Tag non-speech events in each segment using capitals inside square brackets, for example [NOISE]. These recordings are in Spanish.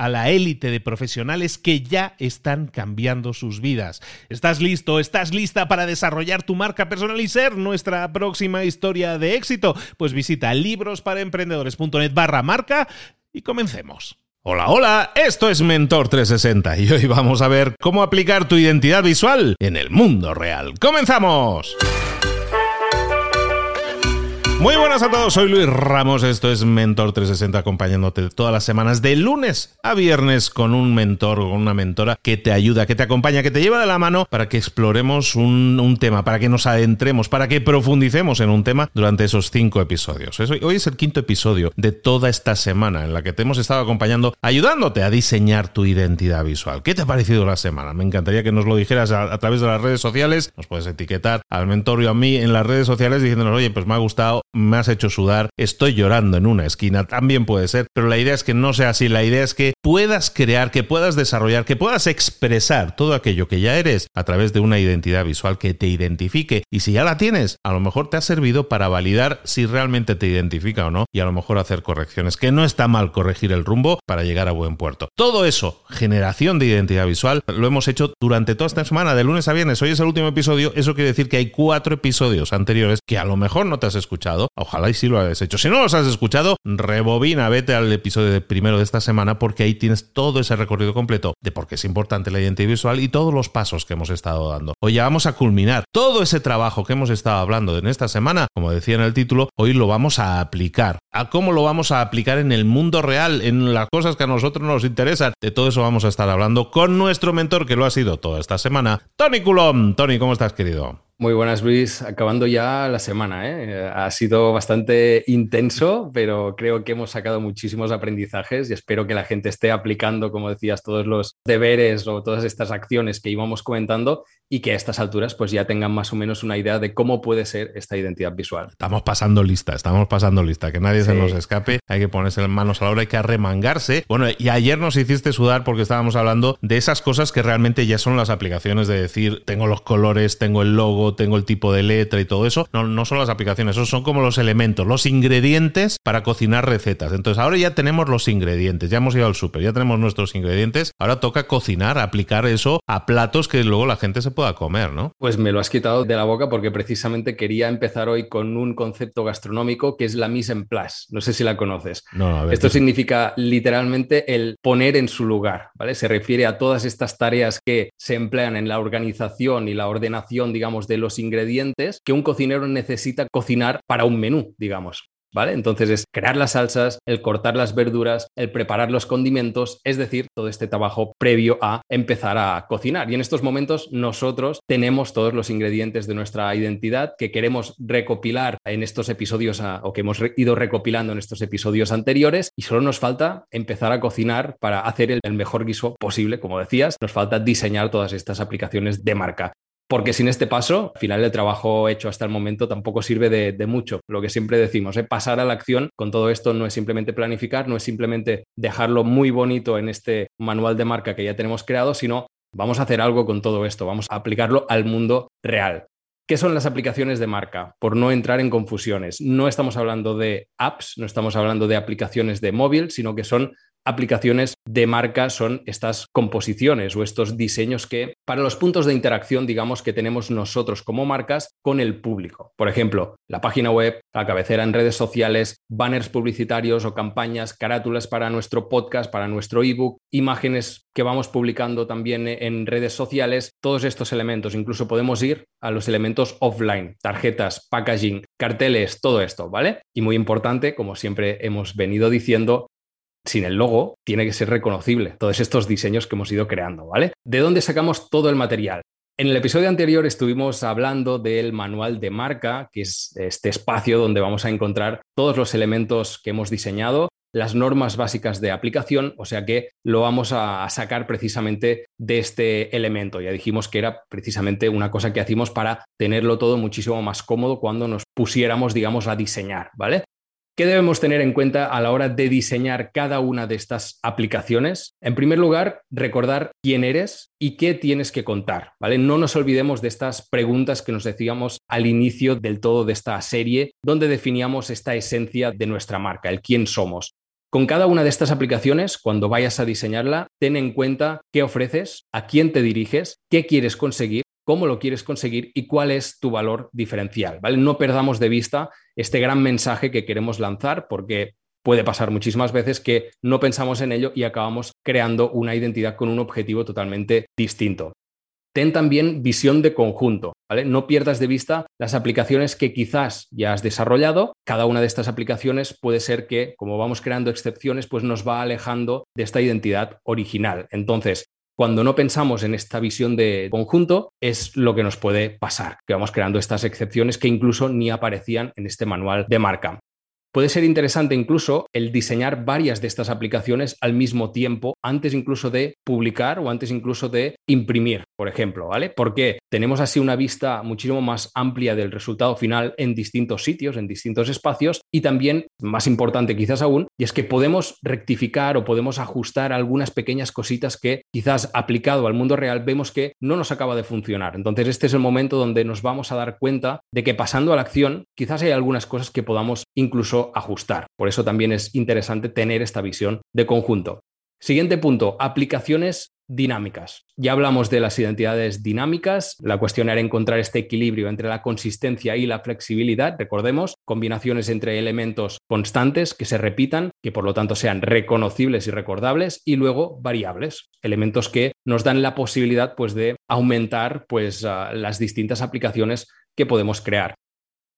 a la élite de profesionales que ya están cambiando sus vidas. ¿Estás listo? ¿Estás lista para desarrollar tu marca personal y ser nuestra próxima historia de éxito? Pues visita librosparaemprendedores.net barra marca y comencemos. Hola, hola, esto es Mentor 360 y hoy vamos a ver cómo aplicar tu identidad visual en el mundo real. ¡Comenzamos! Muy buenas a todos, soy Luis Ramos, esto es Mentor 360 acompañándote todas las semanas de lunes a viernes con un mentor o con una mentora que te ayuda, que te acompaña, que te lleva de la mano para que exploremos un, tema, para que nos adentremos, para que profundicemos en un tema durante esos cinco episodios. Hoy es el quinto episodio de toda esta semana en la que te hemos estado acompañando, ayudándote a diseñar tu identidad visual. ¿Qué te ha parecido la semana? Me encantaría que nos lo dijeras a, a través de las redes sociales, nos puedes etiquetar al mentor y a mí en las redes sociales diciéndonos, oye, pues me ha gustado me has hecho sudar, estoy llorando en una esquina, también puede ser, pero la idea es que no sea así, la idea es que puedas crear, que puedas desarrollar, que puedas expresar todo aquello que ya eres a través de una identidad visual que te identifique y si ya la tienes, a lo mejor te ha servido para validar si realmente te identifica o no y a lo mejor hacer correcciones, que no está mal corregir el rumbo para llegar a buen puerto. Todo eso, generación de identidad visual, lo hemos hecho durante toda esta semana, de lunes a viernes, hoy es el último episodio, eso quiere decir que hay cuatro episodios anteriores que a lo mejor no te has escuchado Ojalá y sí lo hayas hecho. Si no los has escuchado, rebobina, vete al episodio primero de esta semana porque ahí tienes todo ese recorrido completo de por qué es importante la identidad visual y todos los pasos que hemos estado dando. Hoy ya vamos a culminar todo ese trabajo que hemos estado hablando en esta semana, como decía en el título, hoy lo vamos a aplicar. ¿A cómo lo vamos a aplicar en el mundo real, en las cosas que a nosotros nos interesan? De todo eso vamos a estar hablando con nuestro mentor que lo ha sido toda esta semana, Tony Coulomb. Tony, ¿cómo estás, querido? Muy buenas, Luis. Acabando ya la semana. ¿eh? Ha sido bastante intenso, pero creo que hemos sacado muchísimos aprendizajes y espero que la gente esté aplicando, como decías, todos los deberes o todas estas acciones que íbamos comentando y que a estas alturas pues ya tengan más o menos una idea de cómo puede ser esta identidad visual. Estamos pasando lista, estamos pasando lista, que nadie se nos escape, hay que ponerse manos a la hora, hay que arremangarse. Bueno, y ayer nos hiciste sudar porque estábamos hablando de esas cosas que realmente ya son las aplicaciones de decir, tengo los colores, tengo el logo, tengo el tipo de letra y todo eso. No, no son las aplicaciones, esos son como los elementos, los ingredientes para cocinar recetas. Entonces ahora ya tenemos los ingredientes, ya hemos ido al súper, ya tenemos nuestros ingredientes. Ahora toca cocinar, aplicar eso a platos que luego la gente se pueda comer, ¿no? Pues me lo has quitado de la boca porque precisamente quería empezar hoy con un concepto gastronómico que es la mise en place. No sé si la conoces. No, Esto significa literalmente el poner en su lugar, ¿vale? Se refiere a todas estas tareas que se emplean en la organización y la ordenación, digamos, de los ingredientes que un cocinero necesita cocinar para un menú, digamos. ¿Vale? Entonces es crear las salsas, el cortar las verduras, el preparar los condimentos, es decir, todo este trabajo previo a empezar a cocinar. Y en estos momentos nosotros tenemos todos los ingredientes de nuestra identidad que queremos recopilar en estos episodios o que hemos ido recopilando en estos episodios anteriores y solo nos falta empezar a cocinar para hacer el mejor guiso posible, como decías, nos falta diseñar todas estas aplicaciones de marca. Porque sin este paso, al final el trabajo hecho hasta el momento tampoco sirve de, mucho. Lo que siempre decimos, ¿eh? pasar a la acción con todo esto no es simplemente planificar, no es simplemente dejarlo muy bonito en este manual de marca que ya tenemos creado, sino vamos a hacer algo con todo esto, vamos a aplicarlo al mundo real. ¿Qué son las aplicaciones de marca? Por no entrar en confusiones. No estamos hablando de apps, no estamos hablando de aplicaciones de móvil, sino que son aplicaciones de marca son estas composiciones o estos diseños que para los puntos de interacción, digamos, que tenemos nosotros como marcas con el público. Por ejemplo, la página web, la cabecera en redes sociales, banners publicitarios o campañas, carátulas para nuestro podcast, para nuestro ebook, imágenes que vamos publicando también en redes sociales, todos estos elementos. Incluso podemos ir a los elementos offline, tarjetas, packaging, carteles, todo esto, ¿vale? Y muy importante, como siempre hemos venido diciendo, sin el logo, tiene que ser reconocible todos estos diseños que hemos ido creando, ¿vale? ¿De dónde sacamos todo el material? En el episodio anterior estuvimos hablando del manual de marca, que es este espacio donde vamos a encontrar todos los elementos que hemos diseñado, las normas básicas de aplicación, o sea que lo vamos a sacar precisamente de este elemento. Ya dijimos que era precisamente una cosa que hacíamos para tenerlo todo muchísimo más cómodo cuando nos pusiéramos, digamos, a diseñar, ¿vale? ¿Qué debemos tener en cuenta a la hora de diseñar cada una de estas aplicaciones? En primer lugar, recordar quién eres y qué tienes que contar, ¿vale? No nos olvidemos de estas preguntas que nos decíamos al inicio del todo de esta serie, donde definíamos esta esencia de nuestra marca, el quién somos. Con cada una de estas aplicaciones, cuando vayas a diseñarla, ten en cuenta qué ofreces, a quién te diriges, qué quieres conseguir cómo lo quieres conseguir y cuál es tu valor diferencial. ¿vale? No perdamos de vista este gran mensaje que queremos lanzar porque puede pasar muchísimas veces que no pensamos en ello y acabamos creando una identidad con un objetivo totalmente distinto. Ten también visión de conjunto, ¿vale? No pierdas de vista las aplicaciones que quizás ya has desarrollado. Cada una de estas aplicaciones puede ser que, como vamos creando excepciones, pues nos va alejando de esta identidad original. Entonces, cuando no pensamos en esta visión de conjunto, es lo que nos puede pasar, que vamos creando estas excepciones que incluso ni aparecían en este manual de marca. Puede ser interesante incluso el diseñar varias de estas aplicaciones al mismo tiempo, antes incluso de publicar o antes incluso de imprimir, por ejemplo, ¿vale? Porque tenemos así una vista muchísimo más amplia del resultado final en distintos sitios, en distintos espacios y también, más importante quizás aún, y es que podemos rectificar o podemos ajustar algunas pequeñas cositas que quizás aplicado al mundo real vemos que no nos acaba de funcionar. Entonces este es el momento donde nos vamos a dar cuenta de que pasando a la acción, quizás hay algunas cosas que podamos incluso ajustar. Por eso también es interesante tener esta visión de conjunto. Siguiente punto, aplicaciones dinámicas. Ya hablamos de las identidades dinámicas. La cuestión era encontrar este equilibrio entre la consistencia y la flexibilidad. Recordemos, combinaciones entre elementos constantes que se repitan, que por lo tanto sean reconocibles y recordables, y luego variables, elementos que nos dan la posibilidad pues, de aumentar pues, ah, las distintas aplicaciones que podemos crear.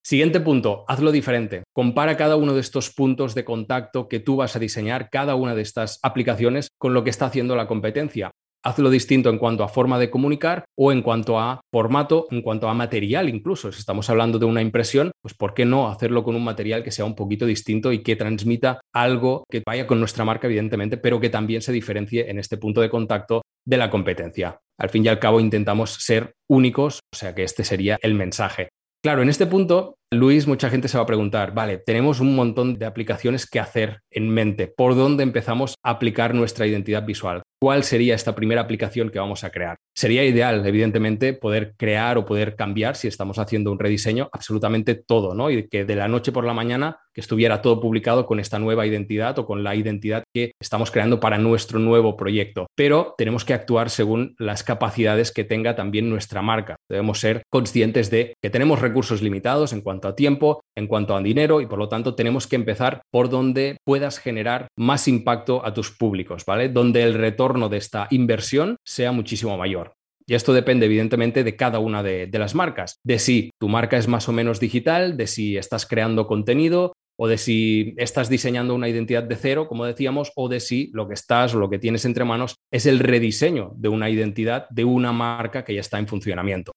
Siguiente punto, hazlo diferente. Compara cada uno de estos puntos de contacto que tú vas a diseñar, cada una de estas aplicaciones, con lo que está haciendo la competencia. Hazlo distinto en cuanto a forma de comunicar o en cuanto a formato, en cuanto a material incluso. Si estamos hablando de una impresión, pues ¿por qué no hacerlo con un material que sea un poquito distinto y que transmita algo que vaya con nuestra marca, evidentemente, pero que también se diferencie en este punto de contacto de la competencia? Al fin y al cabo intentamos ser únicos, o sea que este sería el mensaje. Claro, en este punto, Luis, mucha gente se va a preguntar, vale, tenemos un montón de aplicaciones que hacer en mente. ¿Por dónde empezamos a aplicar nuestra identidad visual? ¿Cuál sería esta primera aplicación que vamos a crear? Sería ideal, evidentemente, poder crear o poder cambiar, si estamos haciendo un rediseño, absolutamente todo, ¿no? Y que de la noche por la mañana que estuviera todo publicado con esta nueva identidad o con la identidad que estamos creando para nuestro nuevo proyecto. Pero tenemos que actuar según las capacidades que tenga también nuestra marca. Debemos ser conscientes de que tenemos recursos limitados en cuanto a tiempo, en cuanto a dinero y por lo tanto tenemos que empezar por donde puedas generar más impacto a tus públicos, ¿vale? Donde el retorno de esta inversión sea muchísimo mayor. Y esto depende evidentemente de cada una de, de, las marcas, de si tu marca es más o menos digital, de si estás creando contenido, o de si estás diseñando una identidad de cero, como decíamos, o de si lo que estás o lo que tienes entre manos es el rediseño de una identidad de una marca que ya está en funcionamiento.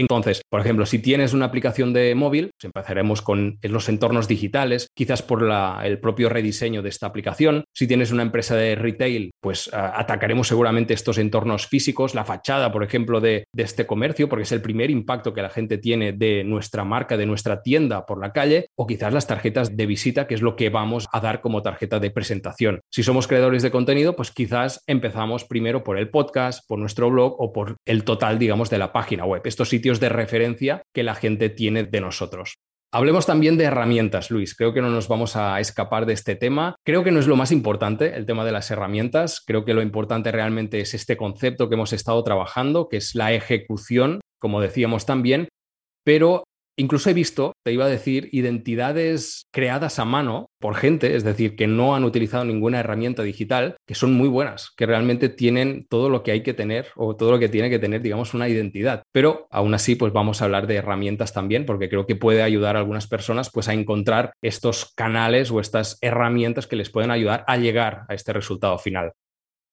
Entonces, por ejemplo, si tienes una aplicación de móvil, pues empezaremos con los entornos digitales, quizás por el propio rediseño de esta aplicación. Si tienes una empresa de retail, pues atacaremos seguramente estos entornos físicos, la fachada, por ejemplo, de este comercio, porque es el primer impacto que la gente tiene de nuestra marca, de nuestra tienda por la calle, o quizás las tarjetas de visita, que es lo que vamos a dar como tarjeta de presentación. Si somos creadores de contenido, pues quizás empezamos primero por el podcast, por nuestro blog o por el total, digamos, de la página web, estos sitios de referencia que la gente tiene de nosotros. Hablemos también de herramientas, Luis. Creo que no nos vamos a escapar de este tema. Creo que no es lo más importante el tema de las herramientas. Creo que lo importante realmente es este concepto que hemos estado trabajando, que es la ejecución, como decíamos también. Pero Incluso he visto, te iba a decir, identidades creadas a mano por gente, es decir, que no han utilizado ninguna herramienta digital, que son muy buenas, que realmente tienen todo lo que hay que tener o todo lo que tiene que tener, digamos, una identidad. Pero aún así, pues vamos a hablar de herramientas también, porque creo que puede ayudar a algunas personas pues a encontrar estos canales o estas herramientas que les pueden ayudar a llegar a este resultado final.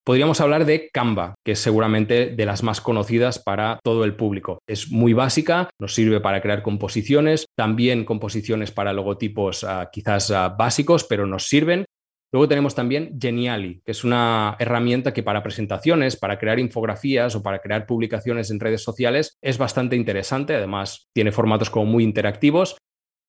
Podríamos hablar de Canva, que es seguramente de las más conocidas para todo el público. Es muy básica, nos sirve para crear composiciones, también composiciones para logotipos ah, quizás ah, básicos, pero nos sirven. Luego tenemos también Geniali, que es una herramienta que para presentaciones, para crear infografías o para crear publicaciones en redes sociales es bastante interesante. Además, tiene formatos como muy interactivos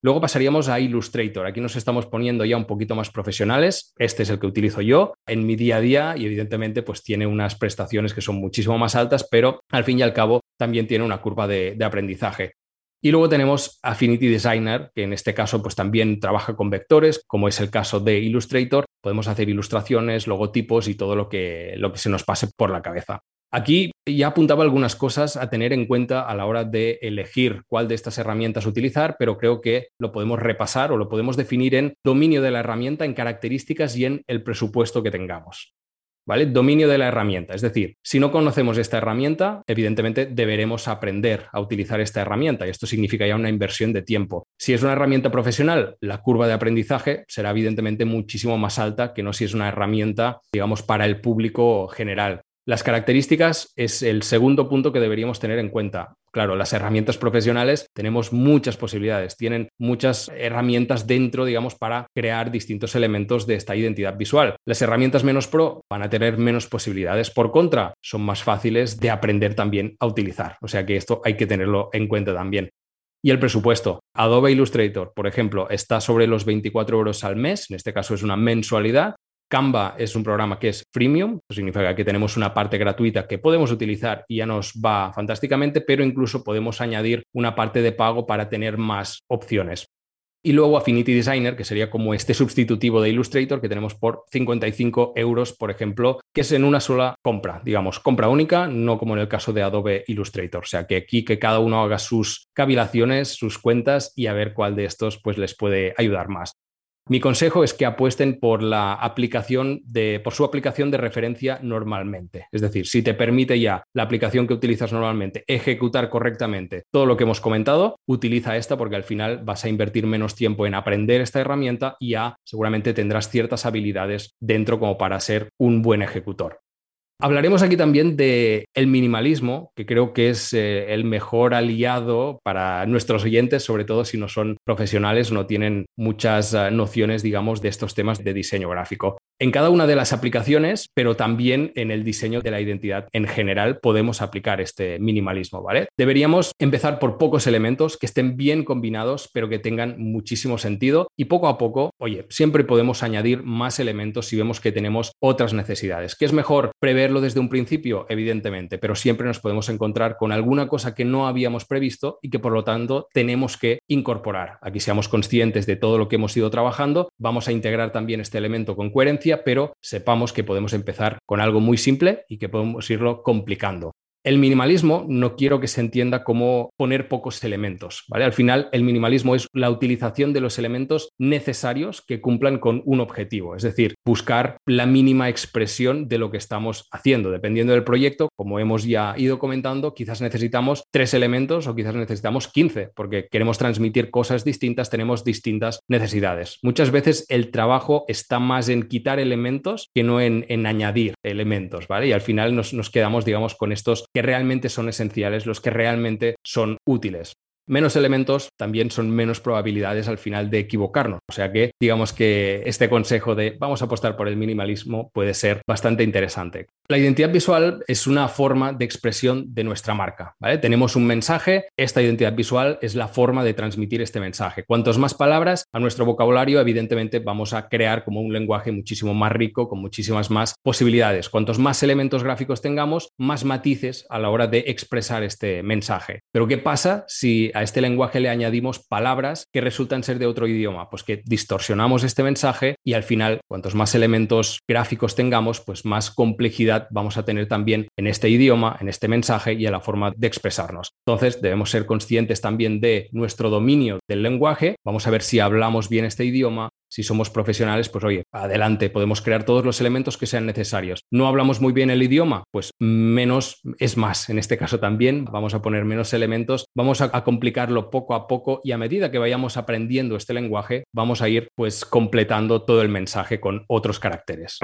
Luego pasaríamos a Illustrator. Aquí nos estamos poniendo ya un poquito más profesionales. Este es el que utilizo yo en mi día a día y evidentemente pues tiene unas prestaciones que son muchísimo más altas, pero al fin y al cabo también tiene una curva de, aprendizaje. Y luego tenemos Affinity Designer, que en este caso pues también trabaja con vectores, como es el caso de Illustrator. Podemos hacer ilustraciones, logotipos y todo lo que, lo que se nos pase por la cabeza. Aquí ya apuntaba algunas cosas a tener en cuenta a la hora de elegir cuál de estas herramientas utilizar, pero creo que lo podemos repasar o lo podemos definir en dominio de la herramienta, en características y en el presupuesto que tengamos. ¿Vale? Dominio de la herramienta. Es decir, si no conocemos esta herramienta, evidentemente deberemos aprender a utilizar esta herramienta y esto significa ya una inversión de tiempo. Si es una herramienta profesional, la curva de aprendizaje será evidentemente muchísimo más alta que no si es una herramienta, digamos, para el público general. Las características es el segundo punto que deberíamos tener en cuenta. Claro, las herramientas profesionales tenemos muchas posibilidades, tienen muchas herramientas dentro, digamos, para crear distintos elementos de esta identidad visual. Las herramientas menos pro van a tener menos posibilidades. Por contra, son más fáciles de aprender también a utilizar. O sea que esto hay que tenerlo en cuenta también. Y el presupuesto. Adobe Illustrator, por ejemplo, está sobre los 24 euros al mes, en este caso es una mensualidad, Canva es un programa que es freemium, significa que tenemos una parte gratuita que podemos utilizar y ya nos va fantásticamente, pero incluso podemos añadir una parte de pago para tener más opciones. Y luego Affinity Designer, que sería como este sustitutivo de Illustrator que tenemos por 55 euros, por ejemplo, que es en una sola compra, digamos, compra única, no como en el caso de Adobe Illustrator. O sea, que aquí que cada uno haga sus cavilaciones, sus cuentas y a ver cuál de estos pues les puede ayudar más. Mi consejo es que apuesten por la aplicación de, por su aplicación de referencia normalmente. Es decir, si te permite ya la aplicación que utilizas normalmente ejecutar correctamente todo lo que hemos comentado, utiliza esta porque al final vas a invertir menos tiempo en aprender esta herramienta y ya seguramente tendrás ciertas habilidades dentro como para ser un buen ejecutor. Hablaremos aquí también de el minimalismo, que creo que es eh, el mejor aliado para nuestros oyentes, sobre todo si no son profesionales, no tienen muchas eh, nociones, digamos, de estos temas de diseño gráfico. En cada una de las aplicaciones, pero también en el diseño de la identidad en general, podemos aplicar este minimalismo, ¿vale? Deberíamos empezar por pocos elementos que estén bien combinados, pero que tengan muchísimo sentido y poco a poco, oye, siempre podemos añadir más elementos si vemos que tenemos otras necesidades. ¿Qué es mejor preverlo desde un principio? Evidentemente, pero siempre nos podemos encontrar con alguna cosa que no habíamos previsto y que por lo tanto tenemos que incorporar. Aquí seamos conscientes de todo lo que hemos ido trabajando, vamos a integrar también este elemento con coherencia pero sepamos que podemos empezar con algo muy simple y que podemos irlo complicando. El minimalismo no quiero que se entienda como poner pocos elementos, ¿vale? Al final, el minimalismo es la utilización de los elementos necesarios que cumplan con un objetivo, es decir, buscar la mínima expresión de lo que estamos haciendo. Dependiendo del proyecto, como hemos ya ido comentando, quizás necesitamos tres elementos o quizás necesitamos 15, porque queremos transmitir cosas distintas, tenemos distintas necesidades. Muchas veces el trabajo está más en quitar elementos que no en, añadir elementos, ¿vale? Y al final nos, nos quedamos, digamos, con estos que realmente son esenciales, los que realmente son útiles menos elementos también son menos probabilidades al final de equivocarnos. O sea que digamos que este consejo de vamos a apostar por el minimalismo puede ser bastante interesante. La identidad visual es una forma de expresión de nuestra marca. Tenemos un mensaje, esta identidad visual es la forma de transmitir este mensaje. Cuantos más palabras a nuestro vocabulario, evidentemente vamos a crear como un lenguaje muchísimo más rico, con muchísimas más posibilidades. Cuantos más elementos gráficos tengamos, más matices a la hora de expresar este mensaje. Pero ¿qué pasa si a este lenguaje le añadimos palabras que resultan ser de otro idioma? Pues que distorsionamos este mensaje y al final, cuantos más elementos gráficos tengamos, pues más complejidad vamos a tener también en este idioma, en este mensaje y en la forma de expresarnos. Entonces, debemos ser conscientes también de nuestro dominio del lenguaje. Vamos a ver si hablamos bien este idioma, si somos profesionales, pues oye, adelante, podemos crear todos los elementos que sean necesarios. ¿No hablamos muy bien el idioma? Pues menos es más. En este caso también vamos a poner menos elementos, vamos a, complicarlo poco a poco y a medida que vayamos aprendiendo este lenguaje, vamos a ir pues completando todo el mensaje con otros caracteres.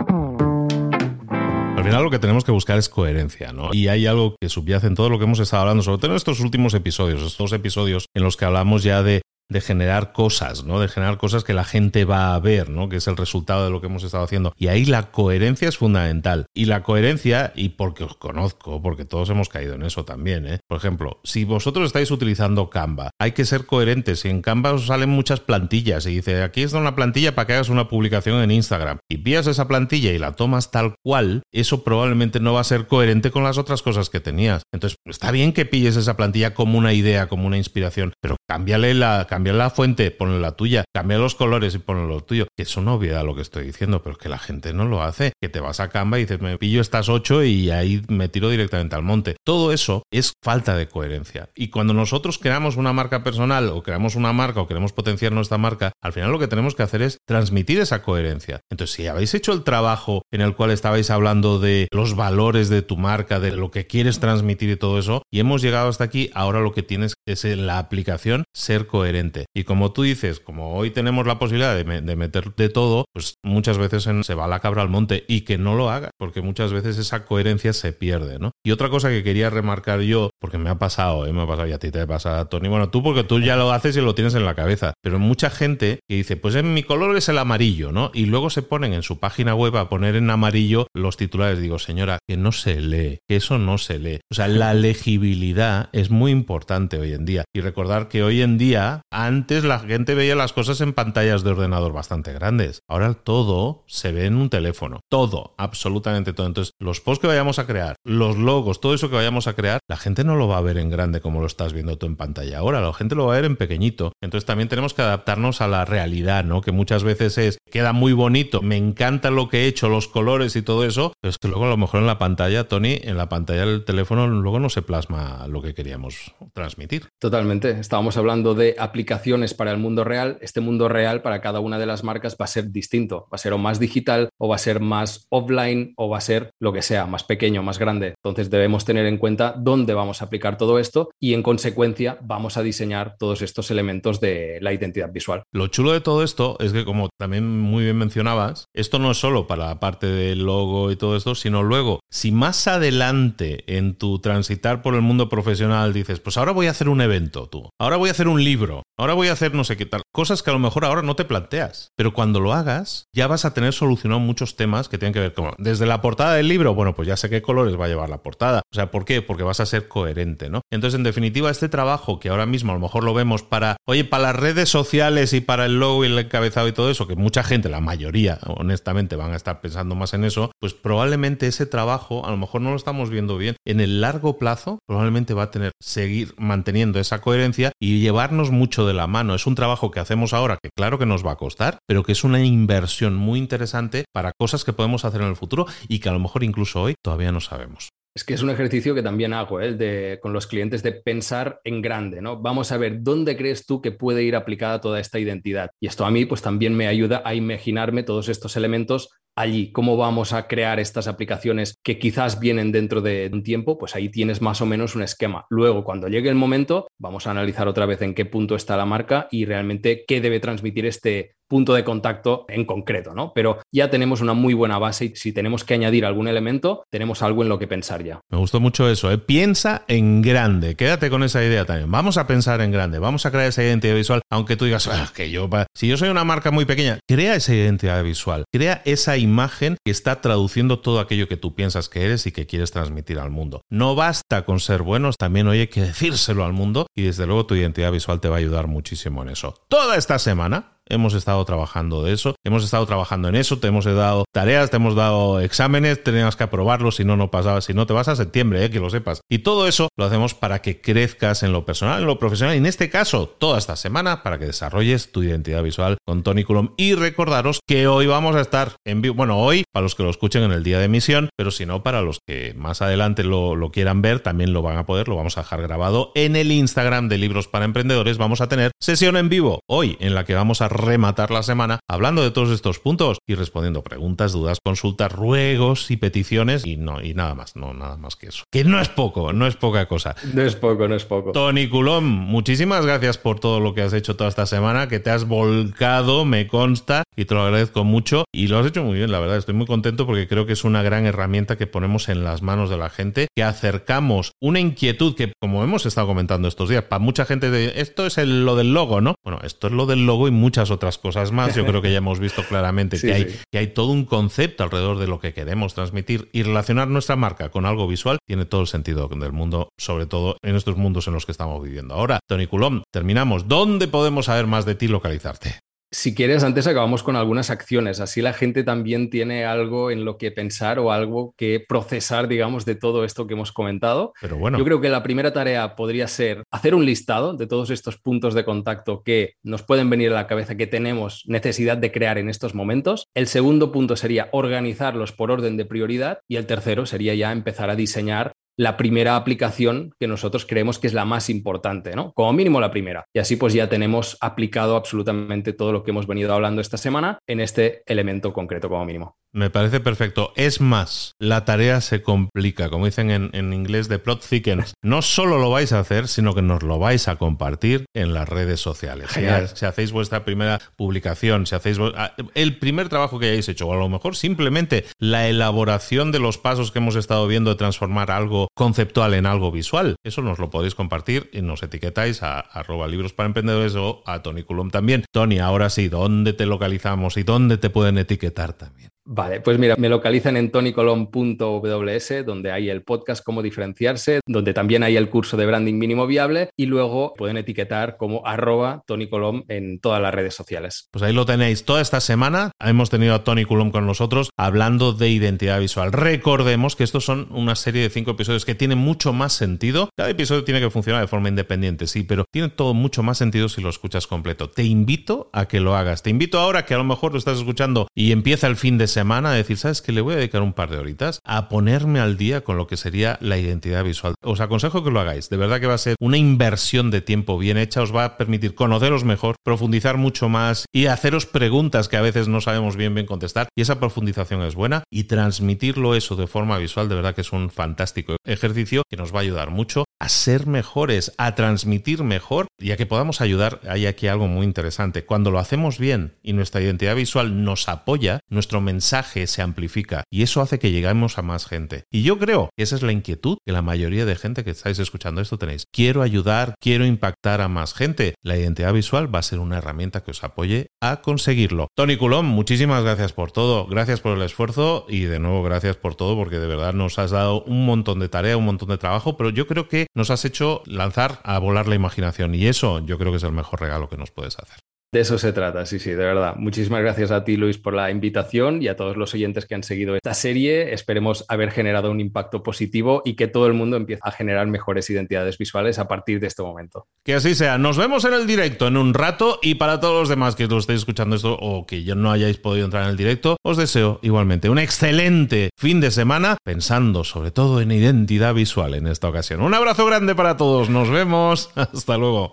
Al final lo que tenemos que buscar es coherencia, ¿no? Y hay algo que subyace en todo lo que hemos estado hablando, sobre todo en estos últimos episodios, estos episodios en los que hablamos ya de de generar cosas, ¿no? De generar cosas que la gente va a ver, ¿no? Que es el resultado de lo que hemos estado haciendo. Y ahí la coherencia es fundamental. Y la coherencia, y porque os conozco, porque todos hemos caído en eso también, ¿eh? Por ejemplo, si vosotros estáis utilizando Canva, hay que ser coherentes. Y en Canva os salen muchas plantillas y dice, aquí está una plantilla para que hagas una publicación en Instagram. Y pillas esa plantilla y la tomas tal cual, eso probablemente no va a ser coherente con las otras cosas que tenías. Entonces, está bien que pilles esa plantilla como una idea, como una inspiración, pero cámbiale la cambia la fuente, ponle la tuya, cambia los colores y ponle lo tuyo. Que es una obviedad lo que estoy diciendo, pero es que la gente no lo hace. Que te vas a Canva y dices, me pillo estas ocho y ahí me tiro directamente al monte. Todo eso es falta de coherencia. Y cuando nosotros creamos una marca personal o creamos una marca o queremos potenciar nuestra marca, al final lo que tenemos que hacer es transmitir esa coherencia. Entonces, si habéis hecho el trabajo en el cual estabais hablando de los valores de tu marca, de lo que quieres transmitir y todo eso, y hemos llegado hasta aquí, ahora lo que tienes es en la aplicación ser coherente y como tú dices, como hoy tenemos la posibilidad de, meter de todo, pues muchas veces se va la cabra al monte y que no lo haga, porque muchas veces esa coherencia se pierde, ¿no? Y otra cosa que quería remarcar yo, porque me ha pasado, ¿eh? me ha pasado y a ti te pasa, Tony, bueno, tú porque tú ya lo haces y lo tienes en la cabeza, pero mucha gente que dice, pues en mi color es el amarillo, ¿no? Y luego se ponen en su página web a poner en amarillo los titulares. Digo, señora, que no se lee, que eso no se lee. O sea, la legibilidad es muy importante hoy en día. Y recordar que hoy en día antes la gente veía las cosas en pantallas de ordenador bastante grandes. Ahora todo se ve en un teléfono. Todo, absolutamente todo. Entonces, los posts que vayamos a crear, los logos, todo eso que vayamos a crear, la gente no lo va a ver en grande como lo estás viendo tú en pantalla ahora. La gente lo va a ver en pequeñito. Entonces también tenemos que adaptarnos a la realidad, ¿no? Que muchas veces es, queda muy bonito, me encanta lo que he hecho, los colores y todo eso, pero es que luego a lo mejor en la pantalla, Tony, en la pantalla del teléfono luego no se plasma lo que queríamos transmitir. Totalmente. Estábamos hablando de aplicaciones para el mundo real, este mundo real para cada una de las marcas va a ser distinto. Va a ser o más digital, o va a ser más offline, o va a ser lo que sea, más pequeño, más grande. Entonces debemos tener en cuenta dónde vamos a aplicar todo esto y en consecuencia vamos a diseñar todos estos elementos de la identidad visual. Lo chulo de todo esto es que, como también muy bien mencionabas, esto no es solo para la parte del logo y todo esto, sino luego, si más adelante en tu transitar por el mundo profesional dices, pues ahora voy a hacer un evento, tú, ahora voy a hacer un libro, ahora voy a hacer no sé qué tal. Cosas que a lo mejor ahora no te planteas. Pero cuando lo hagas, ya vas a tener solucionado muchos temas que tienen que ver con. Desde la portada del libro, bueno, pues ya sé qué colores va a llevar la portada. O sea, ¿por qué? Porque vas a ser coherente, ¿no? Entonces, en definitiva, este trabajo que ahora mismo a lo mejor lo vemos para, oye, para las redes sociales y para el logo y el encabezado y todo eso, que mucha gente, la mayoría, honestamente, van a estar pensando más en eso, pues probablemente ese trabajo a lo mejor no lo estamos viendo bien. En el largo plazo, probablemente va a tener seguir manteniendo esa coherencia y llevarnos mucho de la mano. Es un trabajo que hacemos ahora que claro que nos va a costar, pero que es una inversión muy interesante para cosas que podemos hacer en el futuro y que a lo mejor incluso hoy todavía no sabemos. Es que es un ejercicio que también hago ¿eh? de, con los clientes de pensar en grande, ¿no? Vamos a ver dónde crees tú que puede ir aplicada toda esta identidad. Y esto a mí pues también me ayuda a imaginarme todos estos elementos allí, cómo vamos a crear estas aplicaciones que quizás vienen dentro de un tiempo, pues ahí tienes más o menos un esquema. Luego, cuando llegue el momento, vamos a analizar otra vez en qué punto está la marca y realmente qué debe transmitir este punto de contacto en concreto, ¿no? Pero ya tenemos una muy buena base y si tenemos que añadir algún elemento, tenemos algo en lo que pensar ya. Me gustó mucho eso, ¿eh? piensa en grande, quédate con esa idea también. Vamos a pensar en grande, vamos a crear esa identidad visual, aunque tú digas, ah, que yo, si yo soy una marca muy pequeña, crea esa identidad visual, crea esa imagen que está traduciendo todo aquello que tú piensas que eres y que quieres transmitir al mundo. No basta con ser buenos, también hoy hay que [LAUGHS] decírselo al mundo y desde luego tu identidad visual te va a ayudar muchísimo en eso. Toda esta semana hemos estado trabajando de eso, hemos estado trabajando en eso, te hemos dado tareas, te hemos dado exámenes, tenías que aprobarlo, si no, no pasaba, si no te vas a septiembre, eh, que lo sepas. Y todo eso lo hacemos para que crezcas en lo personal, en lo profesional, y en este caso, toda esta semana, para que desarrolles tu identidad visual con Tony Coulomb. Y recordaros que hoy vamos a estar en vivo, bueno, hoy para los que lo escuchen en el día de emisión, pero si no, para los que más adelante lo quieran ver, también lo van a poder, lo vamos a dejar grabado en el Instagram de Libros para Emprendedores. Vamos a tener sesión en vivo hoy en la que vamos a rematar la semana hablando de todos estos puntos y respondiendo preguntas, dudas, consultas, ruegos y peticiones y no y nada más, no nada más que eso. Que no es poco, no es poca cosa. No es poco, no es poco. Tony Culón, muchísimas gracias por todo lo que has hecho toda esta semana, que te has volcado, me consta y te lo agradezco mucho y lo has hecho muy bien, la verdad, estoy muy contento porque creo que es una gran herramienta que ponemos en las manos de la gente, que acercamos una inquietud que como hemos estado comentando estos días, para mucha gente de esto es lo del logo, ¿no? Bueno, esto es lo del logo y muchas otras cosas más. Yo creo que ya hemos visto claramente [LAUGHS] que, hay, que hay todo un concepto alrededor de lo que queremos transmitir y relacionar nuestra marca con algo visual tiene todo el sentido del mundo, sobre todo en estos mundos en los que estamos viviendo. Ahora, Tony Coulomb, terminamos. ¿Dónde podemos saber más de ti y localizarte? Si quieres, antes acabamos con algunas acciones. Así la gente también tiene algo en lo que pensar o algo que procesar, digamos, de todo esto que hemos comentado. Pero bueno. Yo creo que la primera tarea podría ser hacer un listado de todos estos puntos de contacto que nos pueden venir a la cabeza que tenemos necesidad de crear en estos momentos. El segundo punto sería organizarlos por orden de prioridad. Y el tercero sería ya empezar a diseñar la primera aplicación que nosotros creemos que es la más importante, ¿no? Como mínimo la primera. Y así pues ya tenemos aplicado absolutamente todo lo que hemos venido hablando esta semana en este elemento concreto como mínimo. Me parece perfecto. Es más, la tarea se complica, como dicen en, inglés, de plot thickens. No solo lo vais a hacer, sino que nos lo vais a compartir en las redes sociales. Si, hacéis vuestra primera publicación, si hacéis ah, el primer trabajo que hayáis hecho, o a lo mejor simplemente la elaboración de los pasos que hemos estado viendo de transformar algo conceptual en algo visual, eso nos lo podéis compartir y nos etiquetáis a, arroba libros para emprendedores o a Tony Coulomb también. Tony, ahora sí, ¿dónde te localizamos y dónde te pueden etiquetar también? Vale, pues mira, me localizan en tonycolom.ws, donde hay el podcast Cómo diferenciarse, donde también hay el curso de branding mínimo viable y luego pueden etiquetar como arroba tonycolom en todas las redes sociales. Pues ahí lo tenéis. Toda esta semana hemos tenido a Tony Colom con nosotros hablando de identidad visual. Recordemos que estos son una serie de cinco episodios que tienen mucho más sentido. Cada episodio tiene que funcionar de forma independiente, sí, pero tiene todo mucho más sentido si lo escuchas completo. Te invito a que lo hagas. Te invito ahora que a lo mejor lo estás escuchando y empieza el fin de semana a decir, ¿sabes que Le voy a dedicar un par de horitas a ponerme al día con lo que sería la identidad visual. Os aconsejo que lo hagáis. De verdad que va a ser una inversión de tiempo bien hecha. Os va a permitir conoceros mejor, profundizar mucho más y haceros preguntas que a veces no sabemos bien bien contestar. Y esa profundización es buena. Y transmitirlo eso de forma visual, de verdad que es un fantástico ejercicio que nos va a ayudar mucho a ser mejores, a transmitir mejor y a que podamos ayudar. Hay aquí algo muy interesante. Cuando lo hacemos bien y nuestra identidad visual nos apoya, nuestro mensaje se amplifica y eso hace que lleguemos a más gente. Y yo creo que esa es la inquietud que la mayoría de gente que estáis escuchando esto tenéis. Quiero ayudar, quiero impactar a más gente. La identidad visual va a ser una herramienta que os apoye a conseguirlo. Tony Culón, muchísimas gracias por todo, gracias por el esfuerzo y de nuevo gracias por todo porque de verdad nos has dado un montón de tarea, un montón de trabajo, pero yo creo que nos has hecho lanzar a volar la imaginación y eso yo creo que es el mejor regalo que nos puedes hacer. De eso se trata, sí, sí, de verdad. Muchísimas gracias a ti, Luis, por la invitación y a todos los oyentes que han seguido esta serie. Esperemos haber generado un impacto positivo y que todo el mundo empiece a generar mejores identidades visuales a partir de este momento. Que así sea. Nos vemos en el directo en un rato y para todos los demás que lo estéis escuchando esto o que ya no hayáis podido entrar en el directo, os deseo igualmente un excelente fin de semana pensando sobre todo en identidad visual en esta ocasión. Un abrazo grande para todos. Nos vemos. [LAUGHS] Hasta luego.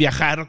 viajar